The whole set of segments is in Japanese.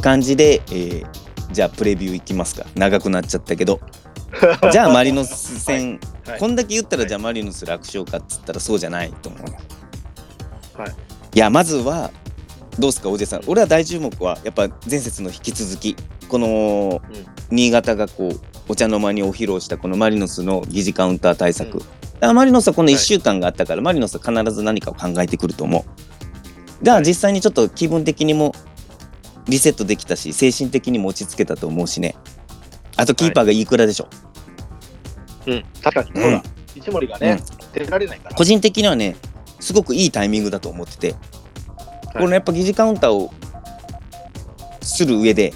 感じで、えーじゃあプレビューいきますか。長くなっちゃったけど。じゃあマリノス戦、はい。こんだけ言ったらはい。じゃあマリノス楽勝かっつったらそうじゃないと思う。はい。いやまずはどうですかおじさん。俺は大注目はやっぱ前節の引き続きこのうん。新潟がこうお茶の間にお披露したこのマリノスの疑似カウンター対策、うん。マリノスはこの1はい。週間があったから、マリノスは必ず何かを考えてくると思う。が、実際にちょっと気分的にもリセットできたし精神的にも落ち着けたと思うしね。あとキーパーがいくらでしょ、う。ん、確かに、うん。一森がね、出られないから。個人的にはねすごくいいタイミングだと思ってて、このやっぱ疑似カウンターをする上で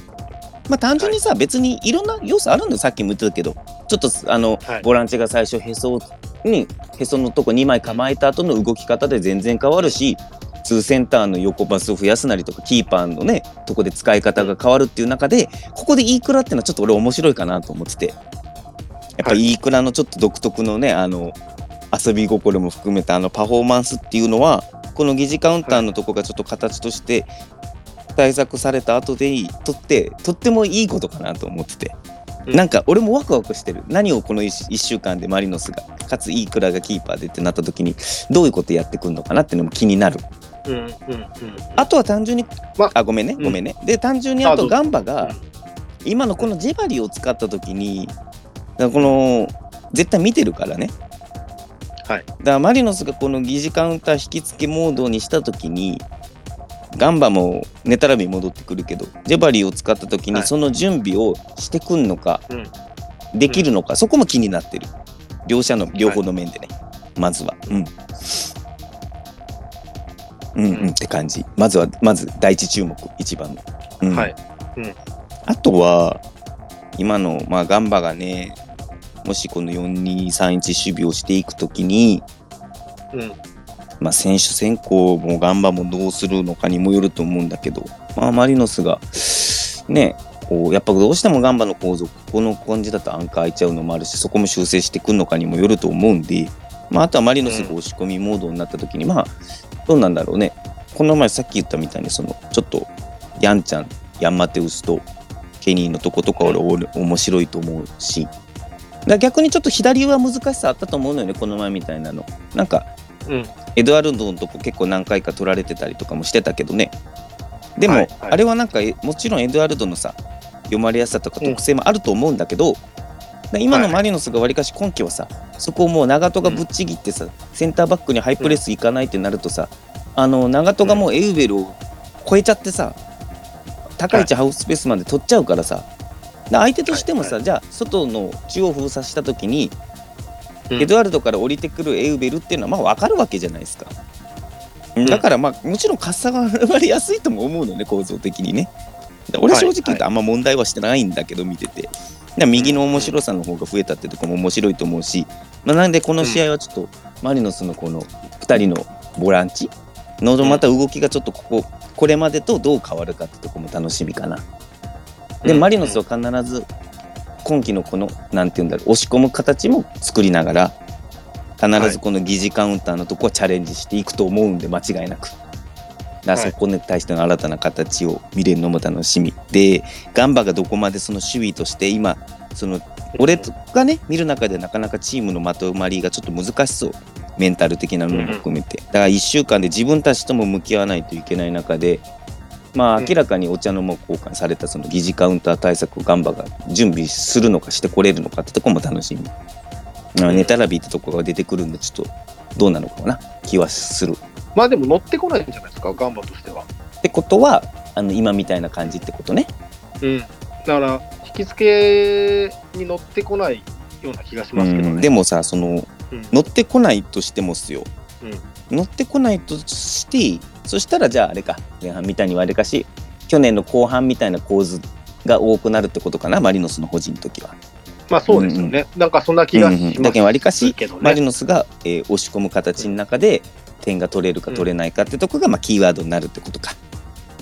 まあ単純にさ、別にいろんな要素あるんだよ。さっきも言ってたけど。ちょっとあの、はい。ボランチが最初へそにへそのとこ2枚構えた後の動き方で全然変わるしツーセンターの横パスを増やすなりとかキーパーのねとこで使い方が変わるっていう中でここでイークラっていうのはちょっと俺面白いかなと思ってて。やっぱはい。イークラのちょっと独特のねあの遊び心も含めたあのパフォーマンスっていうのはこの疑似カウンターのとこがちょっと形として対策された後でいいとってとってもいいことかなと思ってて、うん。なんか俺もワクワクしてる。何をこの 1, 週間でマリノスがかついいクラがキーパーでってなった時にどういうことやってくるのかなっていうのも気になるうん、うん、うん。あとは単純に、まあごめんねうん。ごめんね、で単純にあとガンバが今のこのジェバリを使った時にこの絶対見てるからね。はい。だからマリノスがこの疑似カウンター引き付けモードにした時にガンバもネタラビ戻ってくるけどジェバリを使った時にはい。その準備をしてくんのか、うん。できるのか、そこも気になってる。両者の両方の面でね、まずは。うんうんうんって感じ。まずはまず第一注目一番。の、うん。はい。あとは今の、まあ、ガンバがねもしこの4231守備をしていくときに、うん。まあ、選手選考もガンバもどうするのかにもよると思うんだけど、まあ、マリノスがねこうやっぱどうしてもガンバの構造この感じだとアンカー開いちゃうのもあるしそこも修正してくるのかにもよると思うんで、まあ、あとはマリノスが押し込みモードになった時に、まあどうなんだろうね。この前さっき言ったみたいにそのちょっとヤンちゃんヤンマテウスとケニーのとことか俺俺面白いと思うし。逆にちょっと左上は難しさあったと思うのよねこの前みたいなの。なんかうん。エドワルドのとこ結構何回か取られてたりとかもしてたけどね。でも、はいはい。あれはなんかえもちろんエドワルドのさ読まれやすさとか特性もあると思うんだけど、だ今のマリノスがわりかし今季はさそこをもう長門がぶっちぎってさ、センターバックにハイプレスいかないってなるとさ、あの長門がもうエウベルを超えちゃってさ高い位置ハウススペースまで取っちゃうからさ、だ相手としてもさ、はいじゃあ外の中央封鎖した時にうん。エドワルドから降りてくるエウベルっていうのはまあ分かるわけじゃないですか。ん。だからまあもちろんかさが割りやすいとも思うのね構造的にね。で俺は正直言うとあんま問題はしてないんだけど見てて。だから右の面白さの方が増えたってとこも面白いと思うし、まあ、なんでこの試合はちょっとマリノスのこの2人のボランチ？のまた動きがちょっとこここれまでとどう変わるかってとこも楽しみかな。でうんマリノスは必ず今季のこのなんて言うんだろう押し込む形も作りながら必ずこの疑似カウンターのとこはチャレンジしていくと思うんで間違いなく。そこに対しての新たな形を見れるのも楽しみ。でガンバがどこまでその守備として今その俺がね見る中でなかなかチームのまとまりがちょっと難しそう。メンタル的なものも含めて。だから1週間で自分たちとも向き合わないといけない中でまあうん。明らかにお茶の間交換されたその疑似カウンター対策をガンバが準備するのかしてこれるのかってとこも楽しみ、まあネタラビーってとこが出てくるんでちょっとどうなのかな？気はする。まあでも乗ってこないんじゃないですか、ガンバとしては。ってことはあの今みたいな感じってことね。うん。だから、引き付けに乗ってこないような気がしますけどね。うん。でもさそのうん。乗ってこないとしてもっすよ、うん。乗ってこないとしてそしたらじゃああれか。前半みたいにはあれかし去年の後半みたいな構図が多くなるってことかな？マリノスの保持の時は。まあそうですよね。なんかそんな気がしますうんうん。だけどわりかし。マリノスが、えー押し込む形の中で点が取れるか取れないかってとこが、まあ、キーワードになるってことか。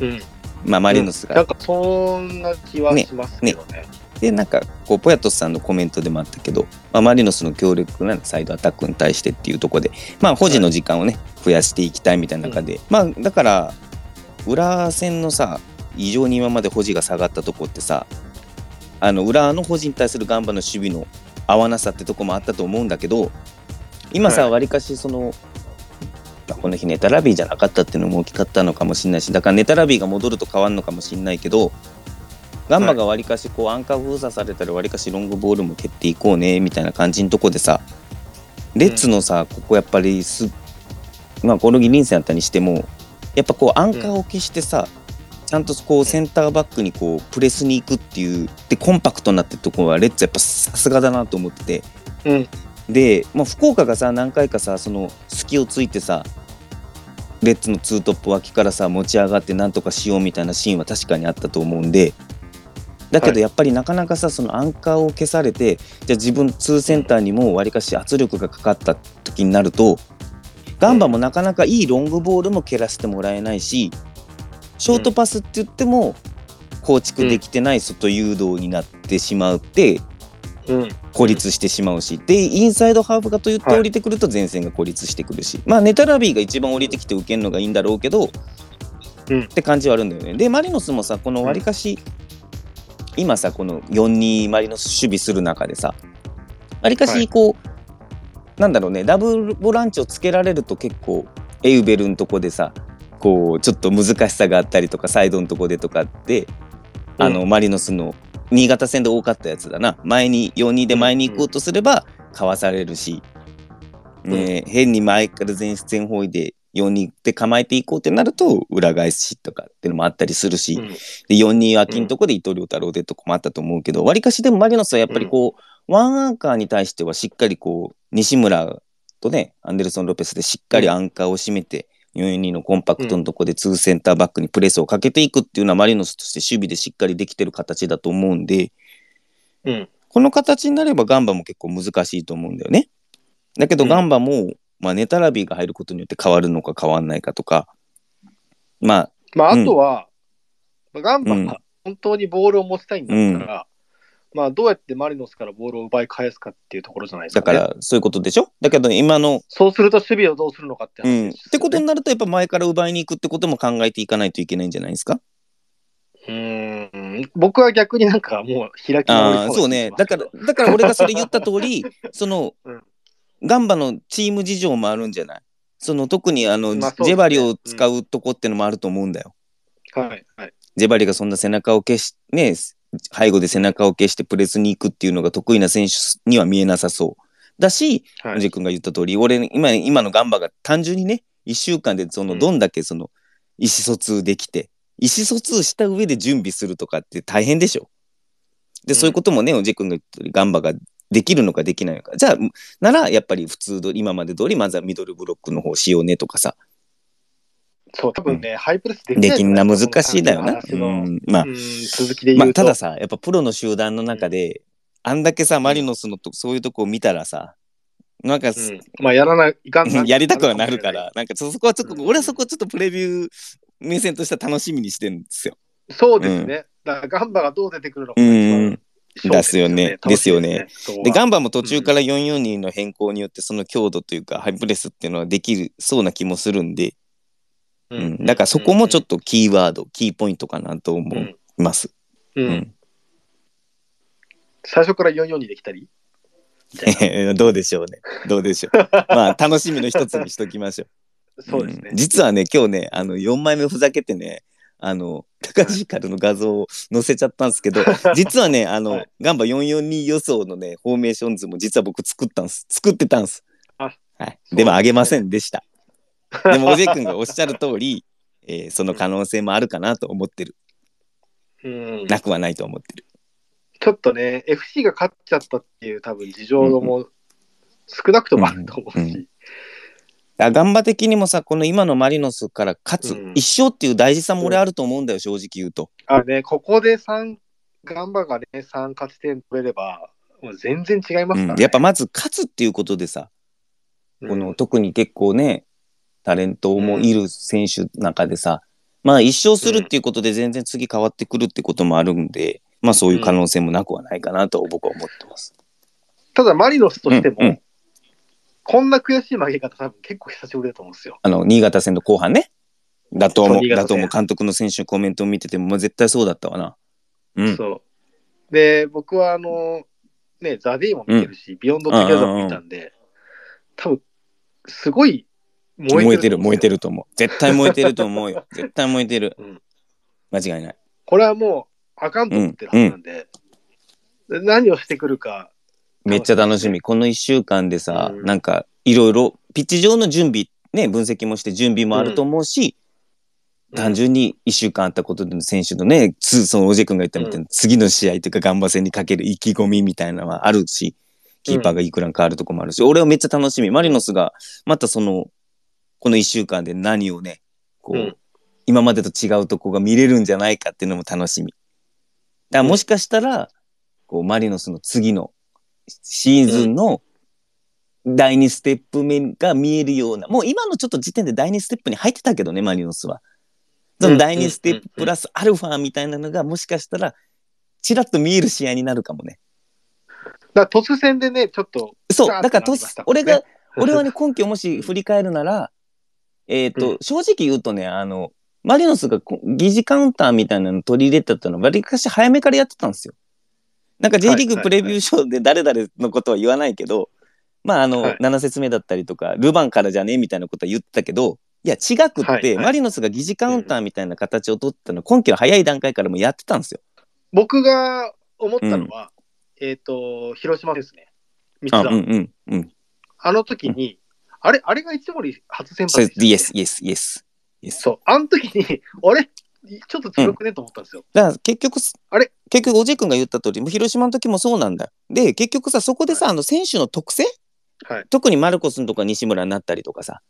うん。まあ、マリノスが、なんかそんな気はしますけどね。でなんかこうポヤトスさんのコメントでもあったけど、まあ、マリノスの強力なサイドアタックに対してっていうところで、まあ、保持の時間をね増やしていきたいみたいな中で、まあだから裏戦のさ異常に今まで保持が下がったとこってさあの裏の保持に対するガンバの守備の合わなさってとこもあったと思うんだけど今さはい。わりかしその、まあこの日ネタラビーじゃなかったっていうのも大きかったのかもしれないしだからネタラビーが戻ると変わるのかもしれないけどガンバがわりかしこうアンカー封鎖されたりわりかしロングボールも蹴っていこうねみたいな感じのとこでさレッツのさ、ここやっぱりすまあこのギリンセンやったにしてもやっぱこうアンカーを消してさ、ちゃんとこうセンターバックにこうプレスに行くっていうでコンパクトになってるところはレッツやっぱさすがだなと思ってて。うん。で、まあ、福岡がさ何回かさその隙をついてさレッツのツートップ脇からさ持ち上がってなんとかしようみたいなシーンは確かにあったと思うんで。だけはい。どやっぱりなかなかさそのアンカーを消されてじゃあ自分ツーセンターにもわりかし圧力がかかった時になるとガンバもなかなかいいロングボールも蹴らせてもらえないしショートパスって言っても構築できてない外誘導になってしまってうん。孤立してしまうし、でインサイドハーフがと言ってはい降りてくると前線が孤立してくるし、まあネタラビーが一番降りてきて受けるのがいいんだろうけど、うん。って感じはあるんだよね。でマリノスもさこのわりかし、今さこの4-2マリノス守備する中でさわりかはい。しこう、なんだろうねダブルボランチをつけられると結構エウベルのとこでさこうちょっと難しさがあったりとかサイドのとこでとかってあの、うマリノスの新潟戦で多かったやつだな。前に4-2で前に行こうとすればかわされるし、ね変に前から前前方位で4-2で構えていこうってなると裏返しとかっていうのもあったりするし、うん。で4-2秋のとこで伊藤亮太郎でとかもあったと思うけどわりかしでもマリノスはやっぱりこう、ワンアンカーに対してはしっかりこう西村とねアンデルソン・ロペスでしっかりアンカーを締めて、4-2のコンパクトのとこで2センターバックにプレスをかけていくっていうのはマリノスとして守備でしっかりできてる形だと思うんでうん。この形になればガンバも結構難しいと思うんだよね。だけどうん。ガンバも、まあ、ネタラビーが入ることによって変わるのか変わんないかとか。まあまあ、うん。あとは、ガンバうんが本当にボールを持ちたいんだったら、まあ、どうやってマリノスからボールを奪い返すかっていうところじゃないですか、だね。からそういうことでしょ？だけど今のそうすると守備をどうするのかって話ですよね。てことになるとやっぱ前から奪いに行くってことも考えていかないといけないんじゃないですか？うーん。僕は逆になんかもう開き直りああそうね。だかららだから俺がそれ言った通り その、うん。ガンバのチーム事情もあるんじゃない？その特にあの、まあそうですね。ジェバリを使うとこってのもあると思うんだよ。はいはい。ジェバリがそんな背中を消しね背後で背中を消してプレスに行くっていうのが得意な選手には見えなさそう。だしはい。おじ君が言った通り俺今今のガンバが単純にね1週間でそのうん。どんだけその意思疎通できて、意思疎通した上で準備するとかって大変でしょ。で、うん。そういうこともねおじ君が言った通りガンバができるのかできないのか。じゃあならやっぱり普通通り今まで通りまずはミドルブロックの方しようねとかさそう多分ね、ハイプレスできないできんな難しいだよな。うん。まあうん続きでまあ、言うと、たださやっぱプロの集団の中で、あんだけさマリノスのとそういうとこを見たらさなんか、うん。まあやらないかんな。やりたくはなるから、なんかそこはちょっと、うん。俺はそこちょっとプレビュー目線としては楽しみにしてるんですよ。そうですね。だからガンバがどう出てくるのかうがんですよね。楽しみね。で、ガンバも途中から442の変更によって、その強度というか、ハイプレスっていうのはできるそうな気もするんで、ううんだからそこもちょっと、とキーワード、キーポイントかなと思うんいます。うんうん最初から44にできたり？どうでしょうね。どうでしょう。まあ、楽しみの一つにしときましょう。そうですねん。実はね、今日ね、あの、4枚目ふざけてね、あの、高橋カルの画像を載せちゃったんですけど、実はね、あの、はいガンバ442予想のね、フォーメーション図も実は僕作ったんです。作ってたんです。あはい。でもあげませんでした。でも、おじい君がおっしゃる通り、えーその可能性もあるかなと思ってる。うん。なくはないと思ってる。ちょっとね、FC が勝っちゃったっていう多分事情も少なくともあると思ううんうし、あガンバ的にもさ、この今のマリノスから勝つ、うん。一勝っていう大事さも俺あると思うんだよ、正直言うと。あね、ここで3、ガンバがね、3勝ち点取れれば、もう全然違いますから、ね。うん。やっぱまず勝つっていうことでさ、この特に結構ねタレントもいる選手の中でさ、まあ一勝するっていうことで全然次変わってくるってこともあるんで、まあそういう可能性もなくはないかなと僕は思ってます。ただマリノスとしても、うんうんこんな悔しい負け方多分結構久しぶりだと思うんですよ。あの新潟戦の後半ね。だと思う。だと思う。監督の選手のコメントを見てても、まあ、絶対そうだったわな。うん。そう。で、僕はあの、ね、 THE DAY も見てるし、 Beyond Together も見たんで、多分、すごい燃燃えてる、燃えてる。ると思う。絶対燃えてると思うよ。絶対燃えてるうん。間違いない。これはもう、あかんと思ってるはずなんで、で何をしてくるか、めっちゃ楽しみ。この1週間でさ、うんなんか、いろいろ、ピッチ上の準備、ね、分析もして準備もあると思うし、単純に1週間あったことでの選手のね、つそのおじ君が言ったみたいな、次の試合というか、ガンバ戦にかける意気込みみたいなのはあるし、キーパーがいくら変わるとこもあるし、俺はめっちゃ楽しみ。マリノスが、またその、この1週間で何をね、こう、うん。今までと違うとこが見れるんじゃないかっていうのも楽しみ。だからもしかしたら、こう、マリノスの次のシーズンの第2ステップ目が見えるような、もう今のちょっと時点で第2ステップに入ってたけどね、マリノスは。その第2ステッププラスアルファみたいなのがもしかしたら、ちらっと見える試合になるかもね。だから突然でね、ちょっと、そう、だからね。俺が、俺はね、今季をもし振り返るなら、えっ、と、うん正直言うとね、あの、マリノスがこ疑似カウンターみたいなの取り入れてたの、わりかし早めからやってたんですよ。なんか J リーグプレビューショーで誰々のことは言わないけど、まああの、はい7節目だったりとか、ルヴァンからじゃねえみたいなことは言ってたけど、いや、違くって、はいはいマリノスが疑似カウンターみたいな形を取ったの、今季の早い段階からもうやってたんですよ。僕が思ったのは、えっ、と、広島ですね。三あ、つうんうんうん。あの時に、あれ、あれが一森初先それ発でしたっけイエス、イエス、イエス。イエス。そう、あの時に、あれ？ちょっと強くねと思ったんですよ。だから結局すあれ？結局おじい君が言った通りもう広島の時もそうなんだ。よで結局さそこでさ、あの選手の特性？はい。特にマルコスのとか西村になったりとかさ。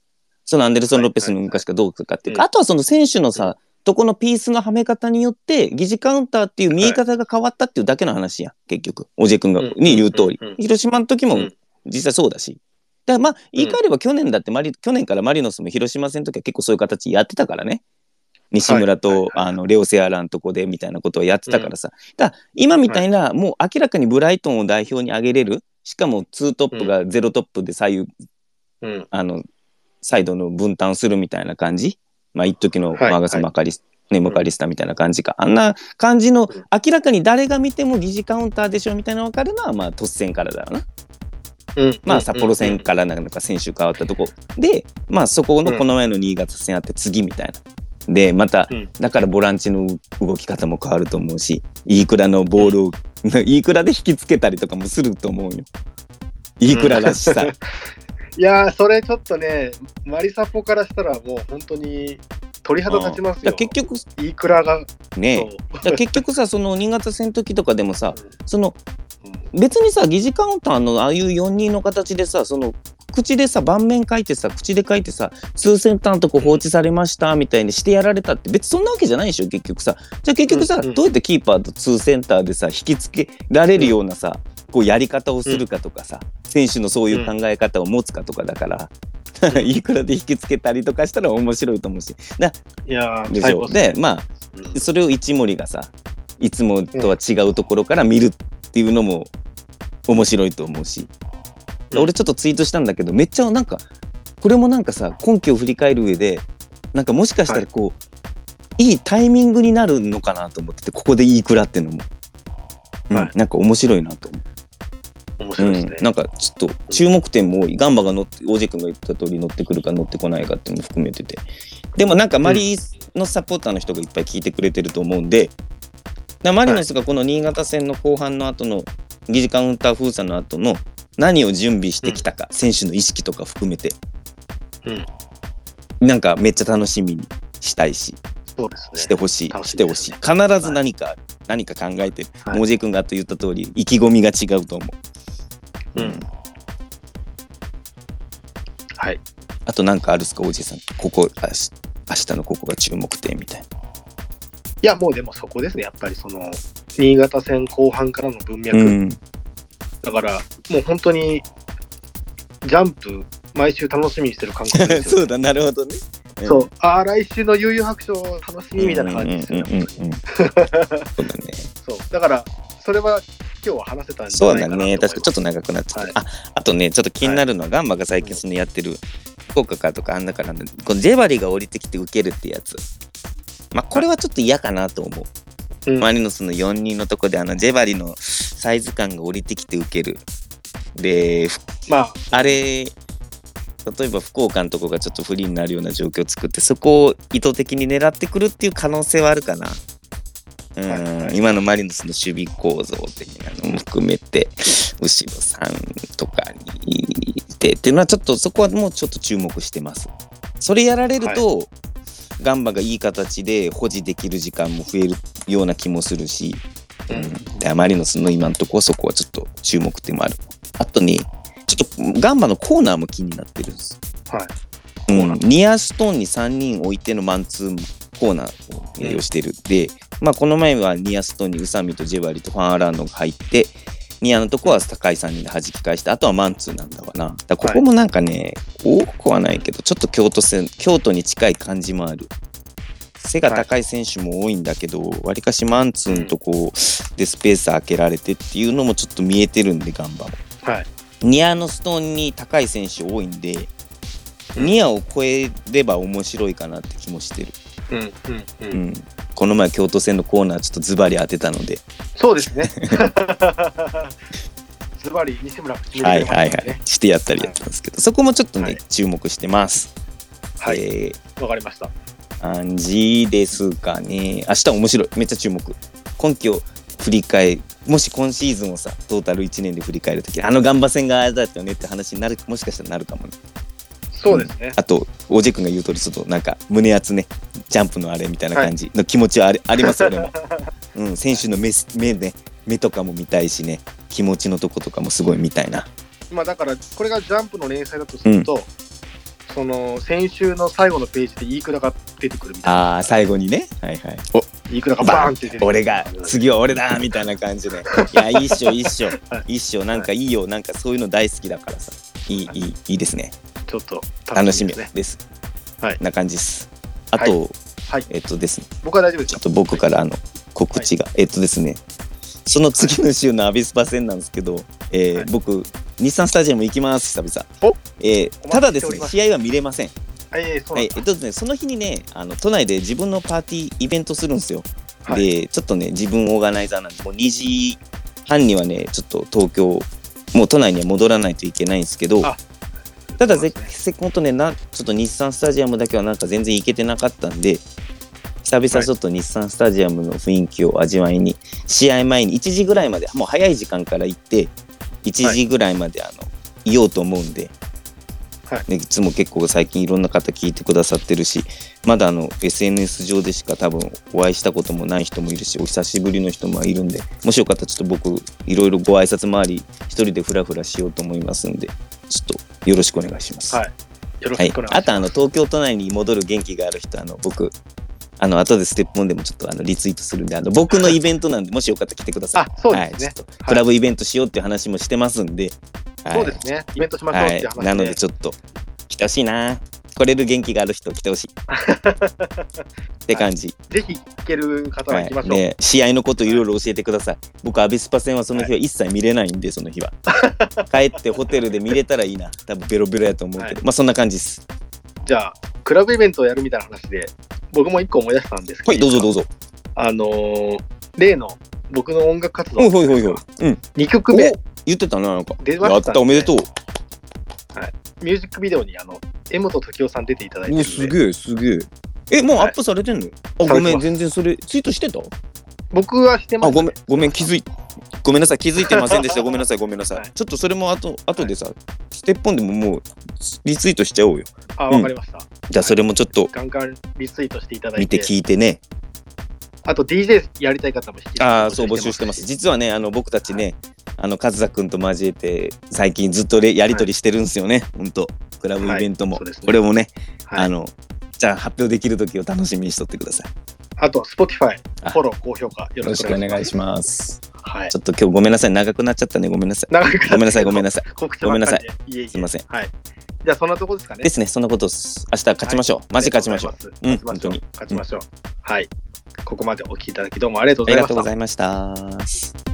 そのアンデルソン・ロペスの昔かどうかっていうか、はいあとはその選手のさ、とこのピースのはめ方によって疑似カウンターっていう見え方が変わったっていうだけの話やん。結局おじい君が、うんに言う通り、うんうん広島の時もうん実際そうだしだからまあ言い換えれば去年だってマリ、去年からマリノスも広島戦の時は結構そういう形やってたからね。西村と、はいはいはい。あのレオ・セアラのとこでみたいなことをやってたからさ、だから今みたいな、もう明らかにブライトンを代表に挙げれる。しかもツートップがゼロトップで左右、うん。あのサイドの分担するみたいな感じ。まあ一時のはいマーガス・はいマカリス、ね、ムカリスタみたいな感じか、あんな感じのうん明らかに誰が見ても疑似カウンターでしょみたいなの分かるのはまあ突戦からだよな。うんまあ札幌戦からなんか選手変わったとこ。でまあそこのこの前の新潟戦あって次みたいな。でまたうん。だからボランチの動き方も変わると思うしイークラのボールをイークラで引きつけたりとかもすると思うよ。イークラらしさ。いやー、それちょっとね、マリサポからしたらもう本当に鳥肌立ちますよ。結局いいくらが、ね結局さその新潟戦の時とかでもさそのうん別にさ疑似カウンターのああいう4人の形でさその口でさ盤面書いてさ口で書いてさ2センターのとこ放置されましたみたいにしてやられたって別にそんなわけじゃないでしょ結局さ。じゃあ結局さ、うんうん。どうやってキーパーと2センターでさ引きつけられるようなさ、こうやり方をするかとかさ、選手のそういう考え方を持つかとかだから、いくらで引きつけたりとかしたら面白いと思うし。いやー、でしょ？でまあうん。それを一森がさいつもとは違うところから見るっていうのも面白いと思うし、うん。俺ちょっとツイートしたんだけどめっちゃなんかこれもなんかさ今季を振り返る上でなんかもしかしたらこう、い、いタイミングになるのかなと思っててここでいいくらっていうのも、うんはい。なんか面白いなと思う、面白いですね。うん、。なんかちょっと注目点も多い。ガンバが乗ってオージェ君が言った通り乗ってくるか乗ってこないかっていうのも含めてて。でもなんかマリーのサポーターの人がいっぱい聞いてくれてると思うんで、だマリノスがこの新潟戦の後半の後の疑似カウンター封鎖の後の何を準備してきたか、選手の意識とか含めて、なんかめっちゃ楽しみにしたいし、そうですね。してほしい、楽ししてほしい。必ず何かある、何か考えてる。はいモジェ君があと言った通り、意気込みが違うと思う。うん。はい。あとなんかあるっすか、おじさん。ここ、あし明日のここが注目点みたいな。いや、もうでもそこですね。やっぱりその、新潟戦後半からの文脈。うん。だから、もう本当に、ジャンプ、毎週楽しみにしてる感覚ですよ。そうだ、なるほどね。そう。ああ、来週の悠々白書楽しみみたいな感じですよね。そうだね。そう。だから、それは今日は話せたんじゃそうないかなと思います。だね。確かにちょっと長くなっちゃった。はいあ、あとね、ちょっと気になるのは、ガンバが最近そのやってる、福岡かとかあんだから、このジェバリが降りてきて受けるってやつ。まあ、これはちょっと嫌かなと思う。うんマリノスの4人のとこで、あの、ジェバリのサイズ感が降りてきて受ける。で、ふまあ、あれ、例えば福岡のとこがちょっと不利になるような状況を作って、そこを意図的に狙ってくるっていう可能性はあるかな。うん、はいはい今のマリノスの守備構造的なのも含めて、後ろ3とかにいてっていうのはちょっとそこはもうちょっと注目してます。それやられると、ガンバがいい形で保持できる時間も増えるような気もするし、ううんマリノスの今のところそこはちょっと注目点もある。あとね、ちょっとガンバのコーナーも気になってるんです。はい。うん、ニアストーンに3人置いてのマンツーコーナーをしてる。で、まあ、この前はニアストーンに宇佐美とジェバリとファンアラーノが入って、ニアのとこは高い3人で弾き返して、あとはマンツーなんだわな。だここもなんかね、多くはないけど、ちょっと京都戦、京都に近い感じもある。背が高い選手も多いんだけど、わりかしマンツーのとこでスペース開けられてっていうのもちょっと見えてるんで、ガンバも。はい。ニアのストーンに高い選手多いんで、ニアを超えれば面白いかなって気もしてる。うん、うん、う。うんん。この前京都戦のコーナーちょっとズバリ当てたので、そうですね。ズバリ、西村決めはいはいはい。してやったりやってますけど、そこもちょっとね、はい注目してます。はい。えわかりました。ー、感じですかね。明日面白い。めっちゃ注目。今季を振り返る。もし今シーズンをさ、トータル1年で振り返るとき、あのガンバ戦があれだったよねって話になる、もしかしたらなるかもね。そうですね。あと、おじ君が言う通り、ちょっとなんか胸熱ね、ジャンプのあれみたいな感じの気持ちはあり, ありますよ、俺も。うん、選手の目す目ね、目とかも見たいしね、気持ちのとことかもすごい見たいな。まあだから、これがジャンプの連載だとすると、その先週の最後のページで飯倉が出てくるみたいな。ああ、最後にね。はいはい。お飯倉がバーンって出てくる。俺が、次は俺だみたいな感じで。いや、いいっしょ、いいっしょ は。いいっしょ、なんかいいよ、なんかそういうの大好きだからさ。いい、いい、いいですね。ちょっと楽しみです。はい。な感じです。あと、はい。えっとですね、僕は大丈夫ですよ。ちょっと僕からあの告知が、えっとですね、その次の週のアビスパ戦なんですけど、えーはい。僕、日産スタジアム行きます、久々。おえーただですね、試合は見れません。はい、えっとですね、その日にね、あの都内で自分のパーティーイベントするんですよ。はい。で、ちょっとね、自分オーガナイザーなんで、もう2時半にはね、ちょっと東京、もう都内には戻らないといけないんですけどあ、ただ、ぜ本当ねな、ちょっと日産スタジアムだけはなんか全然行けてなかったんで、久々ちょっと日産スタジアムの雰囲気を味わいに、試合前に1時ぐらいまで、もう早い時間から行って、1時ぐらいまであの、いようと思うんで、はいね、いつも結構最近いろんな方聞いてくださってるし、まだあの SNS 上でしか多分お会いしたこともない人もいるし、お久しぶりの人もいるんで、もしよかったらちょっと僕、いろいろご挨拶回り、一人でフラフラしようと思いますんで、ちょっとよろしくお願いします。はい。よろはいしくお願いします。あとあの東京都内に戻る元気がある人あの僕あの後でステップオンでもちょっとあのリツイートするんであの僕のイベントなんでもしよかったら来てください。あそうですねはい、クラブイベントしようっていう話もしてますんで、はいそうですね。イベントしましょうっはいて話で。なのでちょっと来てほしいな。来れる元気がある人来てほしい。って感じ。ぜひ行ける方ははい行きましょう。ね、試合のこといろいろ教えてください。僕、アビスパ戦はその日は一切見れないんで、その日は。帰ってホテルで見れたらいいな。多分ベロベロやと思うけど、はいまあそんな感じです。じゃあ、クラブイベントをやるみたいな話で、僕も一個思い出したんですけど、はい、どうぞどうぞ。あのー例の僕の音楽活動ほいほいほいほい。うん。2曲お目、言ってたな、なんか。出ましたねやった、おめでとう。ミュージックビデオにあの江本時生さん出ていただいておるんで、すげえ、すげえ。え、もうアップされてんの、あ、ごめん、全然それ、ツイートしてた？僕はしてまあ、す、ごめん、ごめん、気づい、ごめんなさい、気づいてませんでした。ごめんなさい、ごめんなさい。はいちょっとそれもあと、後でさ、ステップオンでももう、リツイートしちゃおうよ。あ、わかりました。じゃあ、それもちょっとガンガンリツイートしていただい見てて、聞いてね。あと DJ やりたい方も引きああ、そう、募集してます。実はね、あの、僕たちね、あの、カズザくんと交えて、最近ずっとれやりとりしてるんですよね。ほんと。クラブイベントも。これもね、はい、あの、じゃあ発表できる時を楽しみにしとってください。あと Spotify あフォロー高評価よよろしくお願いします。はい。ちょっと今日ごめんなさい。長くなっちゃったね。ごめんなさい。長くごめんなさい。ごめんななさい。ごめんなさいすいません。はい。じゃあそんなとこですかね。ですね。そんなことっす。明日勝ちましょう。マジ勝ちましょう。う。うん勝ちましょう本当に。勝ちましょう。はい。ここまでお聞きいただきどうもありがとうございましたりがとうご。ざいました。